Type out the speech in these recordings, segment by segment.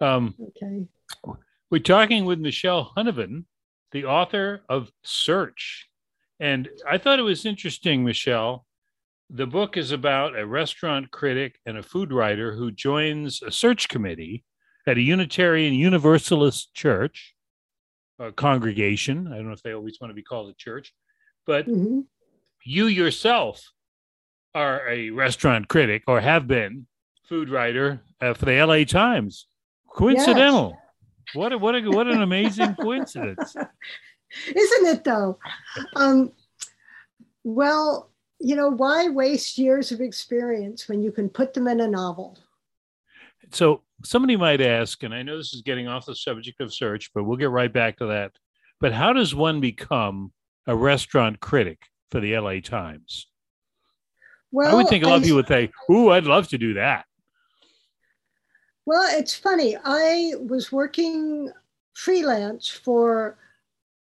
Um, Okay. we're talking with Michelle Huneven, the author of Search. And I thought it was interesting, Michelle. The book is about a restaurant critic and a food writer who joins a search committee at a Unitarian Universalist church, a congregation. I don't know if they always want to be called a church, but Mhm. you yourself are a restaurant critic or have been food writer uh, for the LA Times. Coincidental. What a, what a, what an amazing coincidence. Isn't it though? Um, well, you know, why waste years of experience when you can put them in a novel? So somebody might ask, and I know this is getting off the subject of search, but we'll get right back to that. But how does one become a restaurant critic for the LA Times? Well, I would think a lot of people would say, "Ooh, I'd love to do that." Well, it's funny. I was working freelance for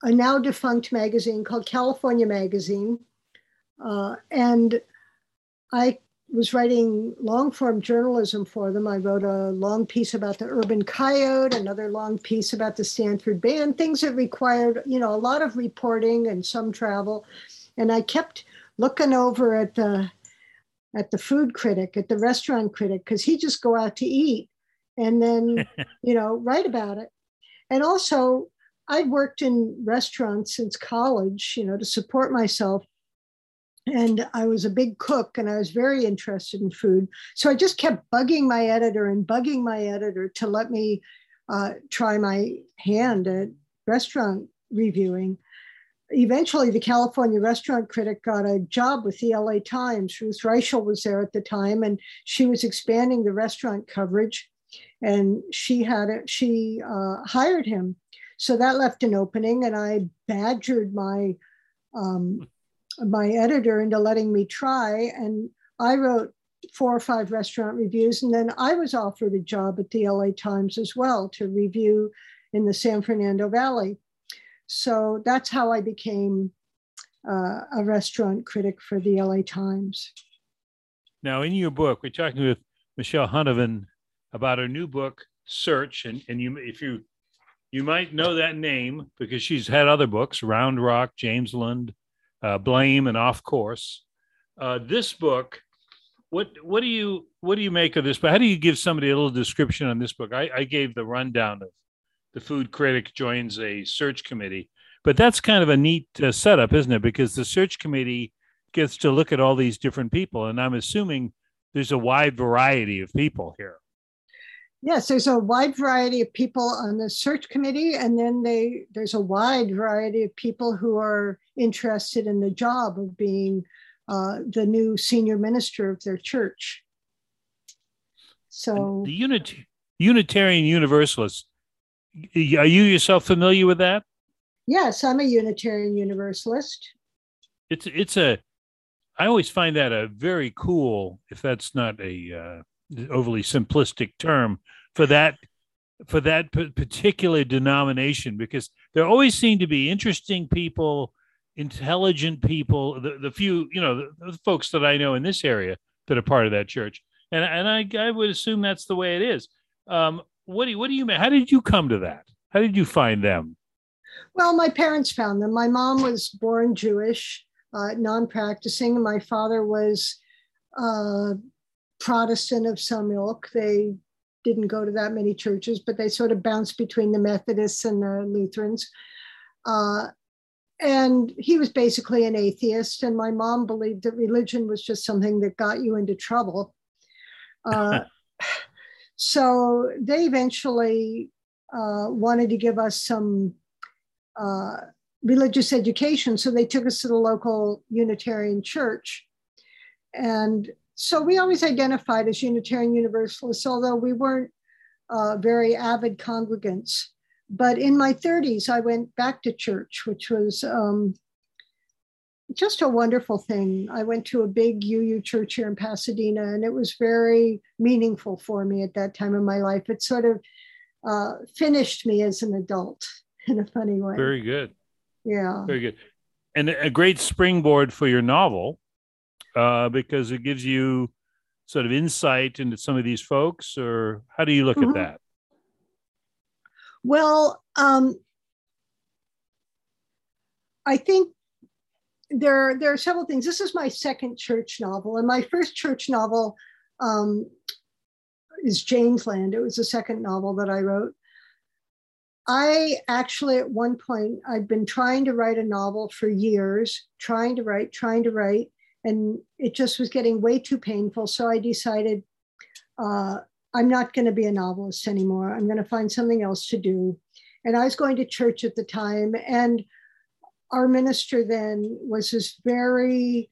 a now defunct magazine called California Magazine. Uh, and I was writing long form journalism for them. I wrote a long piece about the urban coyote, another long piece about the Stanford band, things that required, you know, a lot of reporting and some travel. And I kept looking over at the at the food critic, at the restaurant critic, because he just go out to eat and then you know write about it. And also i'd worked in restaurants since college you know to support myself. And i was a big cook and i was very interested in food. So i just kept bugging my editor and bugging my editor to let me uh, try my hand at restaurant reviewing. Eventually the california restaurant critic got a job with the la times. Ruth Reichl was there at the time and she was expanding the restaurant coverage and she had it she uh, hired him. So that left an opening and i badgered my um, my editor into letting me try. And i wrote four or five restaurant reviews and then i was offered a job at the la times as well to review in the san fernando valley. So that's how i became uh, a restaurant critic for the la times. Now, in your book, we're talking with Michelle Huneven about her new book, Search, and and you if you you might know that name because she's had other books, Round Rock, Jamesland, uh, Blame, and Off Course. Uh, this book, what what do you what do you make of this? But how do you give somebody a little description on this book? I, I gave the rundown of the food critic joins a search committee, but that's kind of a neat uh, setup, isn't it? Because the search committee gets to look at all these different people, and I'm assuming there's a wide variety of people here. Yes, there's a wide variety of people on the search committee, and then they there's a wide variety of people who are interested in the job of being uh, the new senior minister of their church. So the unit Unitarian Universalist. Are you yourself familiar with that? yes, I'm a Unitarian Universalist. It's it's a. I always find that a very cool, if that's not a uh, overly simplistic term for that for that particular denomination, because there always seem to be interesting people, intelligent people, the, the few you know the, the folks that I know in this area that are part of that church, and and I I would assume that's the way it is. Um, what do you, what do you mean? How did you come to that? How did you find them? Well, my parents found them. My mom was born Jewish, uh, non-practicing, my father was uh, Protestant of some ilk. They didn't go to that many churches, but they sort of bounced between the Methodists and the Lutherans. Uh, and he was basically an atheist, and my mom believed that religion was just something that got you into trouble. Uh, so they eventually uh, wanted to give us some uh, religious education. So they took us to the local Unitarian church. And so we always identified as Unitarian Universalists, although we weren't uh, very avid congregants. But in my 30s, I went back to church, which was um, just a wonderful thing. I went to a big UU church here in Pasadena, and it was very meaningful for me at that time in my life. It sort of uh, finished me as an adult in a funny way. Very good. yeah. Very good. And a great springboard for your novel uh, because it gives you sort of insight into some of these folks, or how do you look Mhm. at that? Well, um, I think there, there are several things. This is my second church novel, and my first church novel um, is Jamesland. It was the second novel that I wrote. I actually, at one point, I'd been trying to write a novel for years, trying to write, trying to write, and it just was getting way too painful. So I decided uh, I'm not going to be a novelist anymore. I'm going to find something else to do. And I was going to church at the time, and our minister then was this very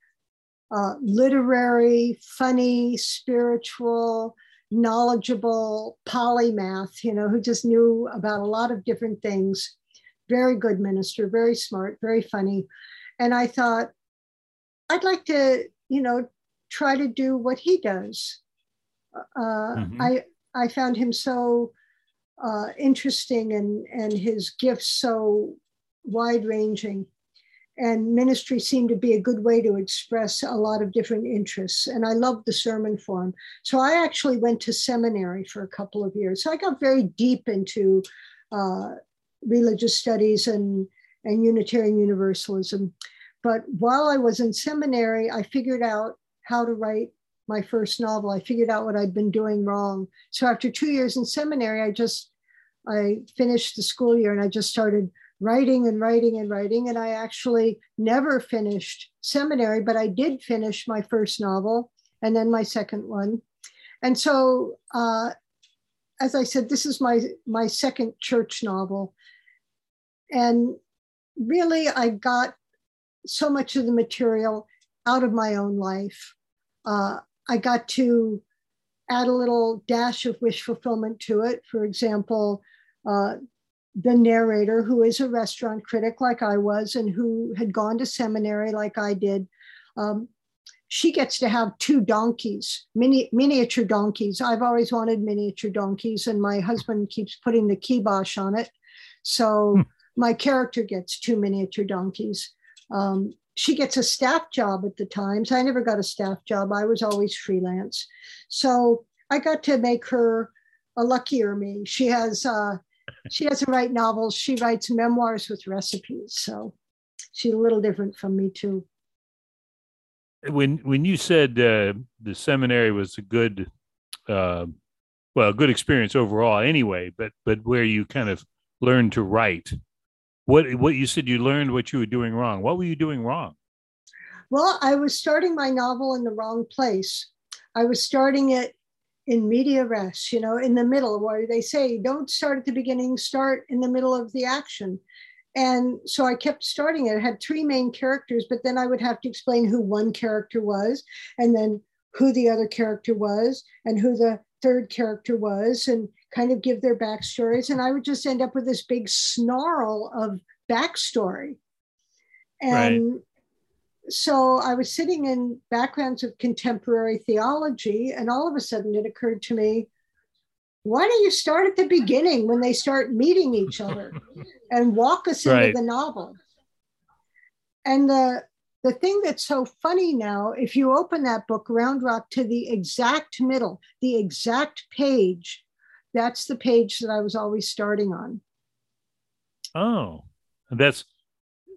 uh, literary, funny, spiritual, knowledgeable polymath, you know, who just knew about a lot of different things. Very good minister, very smart, very funny. And I thought, I'd like to, you know, try to do what he does. Uh, mm-hmm. I I found him so uh, interesting and and his gifts so wide ranging and ministry seemed to be a good way to express a lot of different interests. And i loved the sermon form so i actually went to seminary for a couple of years. So i got very deep into uh, religious studies and, and unitarian universalism but while i was in seminary i figured out how to write my first novel i figured out what i'd been doing wrong so after two years in seminary i just i finished the school year and i just started writing and writing and writing. And I actually never finished seminary, but I did finish my first novel and then my second one. And so, uh, as I said, this is my my second church novel, and really, I got so much of the material out of my own life. Uh, I got to add a little dash of wish fulfillment to it. For example, uh, the narrator, who is a restaurant critic like I was and who had gone to seminary like I did, um, she gets to have two donkeys, mini, miniature donkeys. I've always wanted miniature donkeys, and my husband keeps putting the kibosh on it. So hmm. my character gets two miniature donkeys. Um, she gets a staff job at the Times. I never got a staff job, I was always freelance. So I got to make her a luckier me. She has uh, she doesn't write novels. She writes memoirs with recipes. So she's a little different from me too. When when you said uh, the seminary was a good, uh, well, good experience overall, anyway, but but where you kind of learned to write, what what you said you learned what you were doing wrong. What were you doing wrong? Well, I was starting my novel in the wrong place. I was starting it in media res, you know, in the middle, where they say, don't start at the beginning, start in the middle of the action. And so I kept starting it. It had three main characters, but then I would have to explain who one character was, and then who the other character was, and who the third character was, and kind of give their backstories. And I would just end up with this big snarl of backstory. And right so I was sitting in backgrounds of contemporary theology, and all of a sudden it occurred to me, why don't you start at the beginning when they start meeting each other and walk us right. into the novel? And the the thing that's so funny now, if you open that book, Round Rock, to the exact middle, the exact page, that's the page that I was always starting on. Oh, that's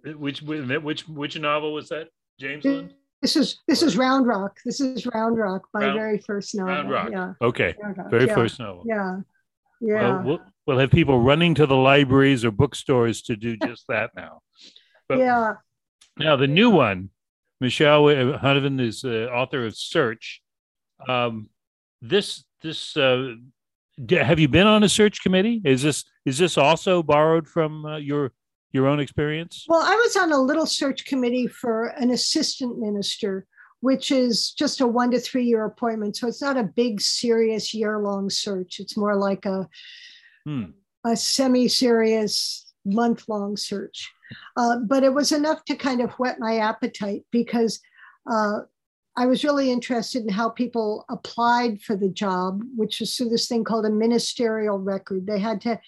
which which which novel was that? Jamesland? This is this is Round Rock. This is Round Rock, my Round, very first novel. Round Rock. Yeah. Okay. Rock. Very yeah. first novel. Yeah. Yeah. Well, we'll, we'll have people running to the libraries or bookstores to do just that now. But yeah. Now the new one, Michelle Huneven is the author of Search. Um, this this uh, have you been on a search committee? Is this is this also borrowed from uh, your your own experience? Well, I was on a little search committee for an assistant minister, which is just a one to three year appointment. So it's not a big, serious year long search. It's more like a, hmm. a semi serious month long search. Uh, but it was enough to kind of whet my appetite because uh, I was really interested in how people applied for the job, which was through this thing called a ministerial record. They had to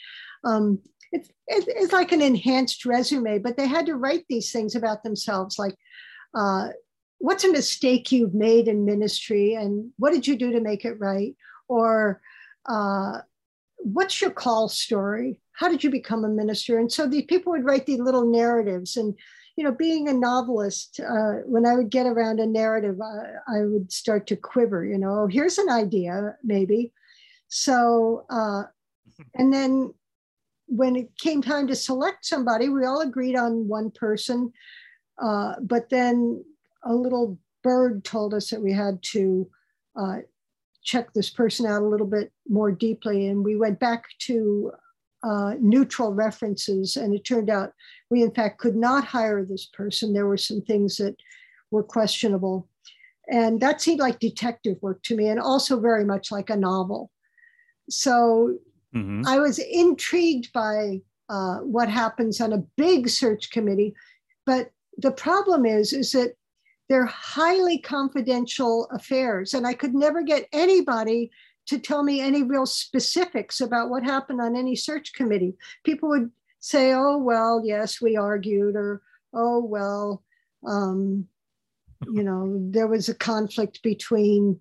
um, it's, it's like an enhanced resume, but they had to write these things about themselves, like uh, what's a mistake you've made in ministry and what did you do to make it right? Or uh, what's your call story? How did you become a minister? And so these people would write these little narratives. And, you know, being a novelist, uh, when I would get around a narrative, I, I, would start to quiver, you know, oh, here's an idea, maybe. So, uh, and then when it came time to select somebody, we all agreed on one person. Uh, but then a little bird told us that we had to uh, check this person out a little bit more deeply. And we went back to uh, neutral references, and it turned out we, in fact, could not hire this person. There were some things that were questionable. And that seemed like detective work to me, and also very much like a novel. So mm-hmm. I was intrigued by uh, what happens on a big search committee. But the problem is, is that they're highly confidential affairs. And I could never get anybody to tell me any real specifics about what happened on any search committee. People would say, oh, well, yes, we argued, or oh, well, um, you know, there was a conflict between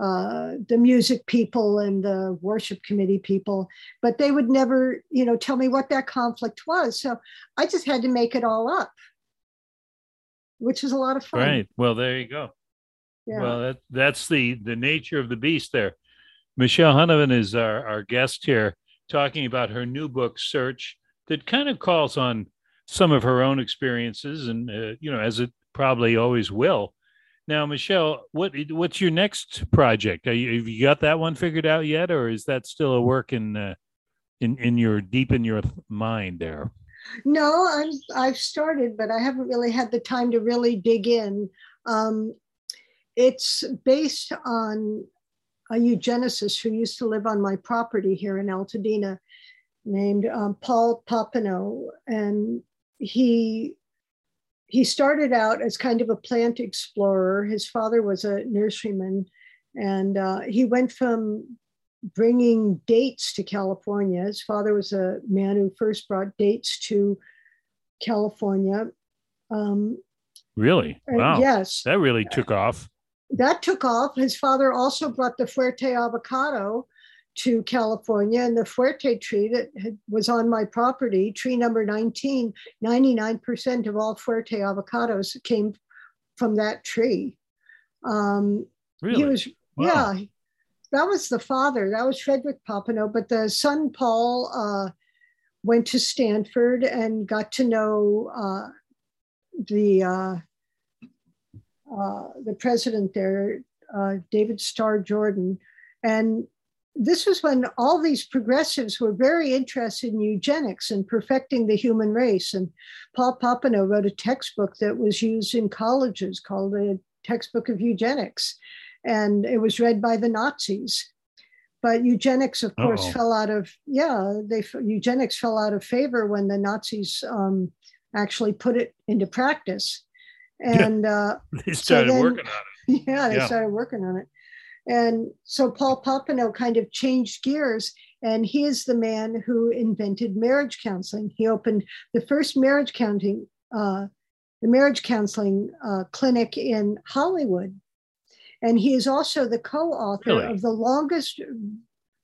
uh, the music people and the worship committee people, but they would never, you know, tell me what that conflict was. So I just had to make it all up which is a lot of fun. Right. Well, there you go. Yeah. Well, that, that's the the nature of the beast there. Michelle Huneven is our, our guest here talking about her new book, Search, that kind of calls on some of her own experiences and, uh, you know, as it probably always will. Now, Michelle, what what's your next project? You, have you got that one figured out yet, or is that still a work in uh, in in your deep in your mind there? No, I'm I've started, but I haven't really had the time to really dig in. Um, it's based on a eugenicist who used to live on my property here in Altadena, named um, Paul Popenoe, and he he started out as kind of a plant explorer. His father was a nurseryman, and uh, he went from bringing dates to California. His father was a man who first brought dates to California. Um, really? Wow. Yes. That really took off. That took off. His father also brought the Fuerte avocado to California, and the Fuerte tree that had, was on my property, tree number 19, 99% of all Fuerte avocados came from that tree. Um, really? He was, wow. yeah, that was the father. That was Frederick Popenoe. But the son, Paul, uh, went to Stanford and got to know uh, the uh, the president there, uh, David Starr Jordan, and this was when all these progressives were very interested in eugenics and perfecting the human race. And Paul Popenoe wrote a textbook that was used in colleges called the Textbook of Eugenics and it was read by the Nazis. But eugenics, of course, Uh-oh. fell out of yeah. They eugenics fell out of favor when the Nazis um, actually put it into practice, and uh, they started so then, working on it. Yeah, they yeah. started working on it, and so Paul Popenoe kind of changed gears, and he is the man who invented marriage counseling. He opened the first marriage counting, uh, the marriage counseling uh, clinic in Hollywood and he is also the co-author really? of the longest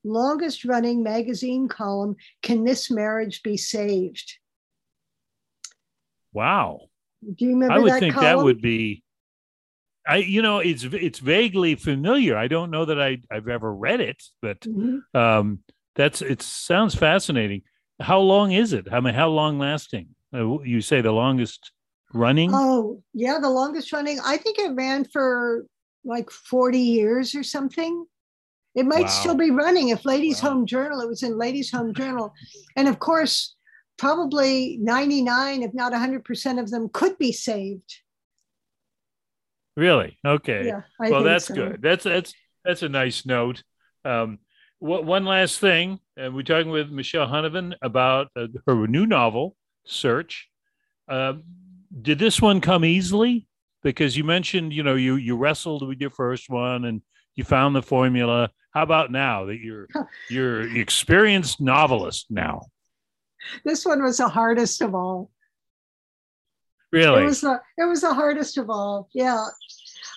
longest running magazine column can this marriage be saved wow do you remember i would that think column? that would be i you know it's it's vaguely familiar i don't know that i i've ever read it but mm-hmm. um that's it sounds fascinating how long is it i mean how long lasting uh, you say the longest running oh yeah the longest running i think it ran for like 40 years or something. It might wow. still be running if Ladies wow. Home Journal, it was in Ladies Home Journal. And of course, probably 99, if not 100% of them could be saved. Really? Okay. Yeah, well, that's so. good. That's that's that's a nice note. Um, what, one last thing, and we're talking with Michelle Huneven about uh, her new novel, Search. Uh, did this one come easily? because you mentioned you know you you wrestled with your first one and you found the formula how about now that you're you're experienced novelist now this one was the hardest of all really it was the it was the hardest of all yeah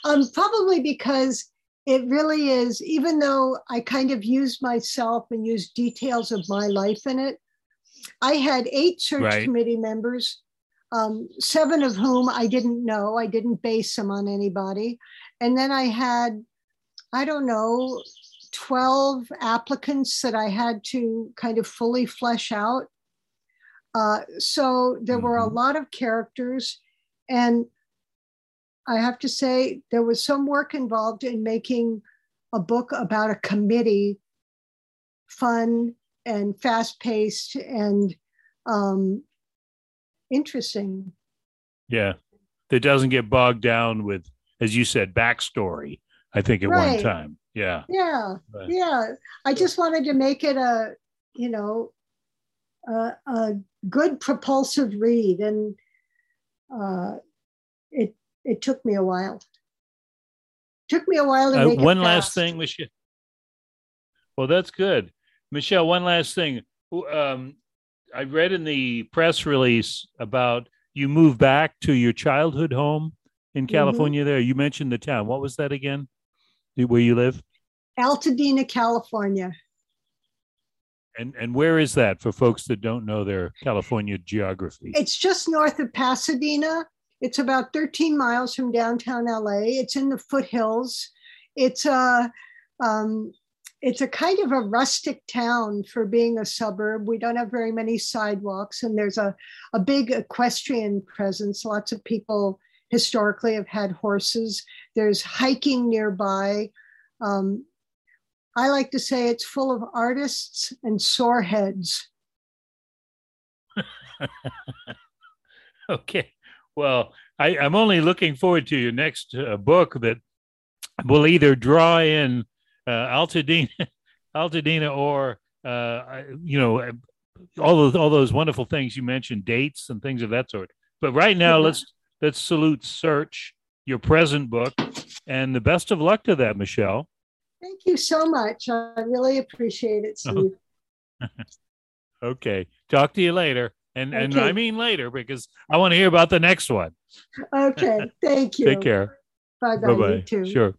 um probably because it really is, even though I kind of used myself and used details of my life in it, I had eight search Right. committee members, um, seven of whom I didn't know. I didn't base them on anybody. And then I had, I don't know, 12 applicants that I had to kind of fully flesh out. Uh, so there were a Mhm. lot of characters. And I have to say, there was some work involved in making a book about a committee fun and fast paced and um, interesting. Yeah. That doesn't get bogged down with, as you said, backstory, I think at one time. Yeah. Yeah, Right. yeah. I just wanted to make it a, you know, a, a good propulsive read, and uh, it it took me a while. Took me a while to Uh, make it one last thing, Michelle. Well, that's good. Michelle, one last thing. Um, I read in the press release about you moved back to your childhood home in Mhm. California there. You mentioned the town. What was that again? Where you live? Altadena, California. And and where is that for folks that don't know their California geography? It's just north of Pasadena. It's about 13 miles from downtown LA. It's in the foothills. It's a um, it's a kind of a rustic town for being a suburb. We don't have very many sidewalks, and there's a, a big equestrian presence. Lots of people historically have had horses. There's hiking nearby. Um, I like to say it's full of artists and sore heads. Okay. Well, I, I'm only looking forward to your next uh, book that will either draw in uh, Altadena, Altadena, or uh, you know, all those all those wonderful things you mentioned, dates and things of that sort. But right now, Yeah. let's let's salute Search, your present book, and the best of luck to that, Michelle. Thank you so much. I really appreciate it, Oh, Steve. Okay. Talk to you later. And and I mean later because I want to hear about the next one. Okay, thank you. Take care. Bye bye. Bye bye. too. Sure.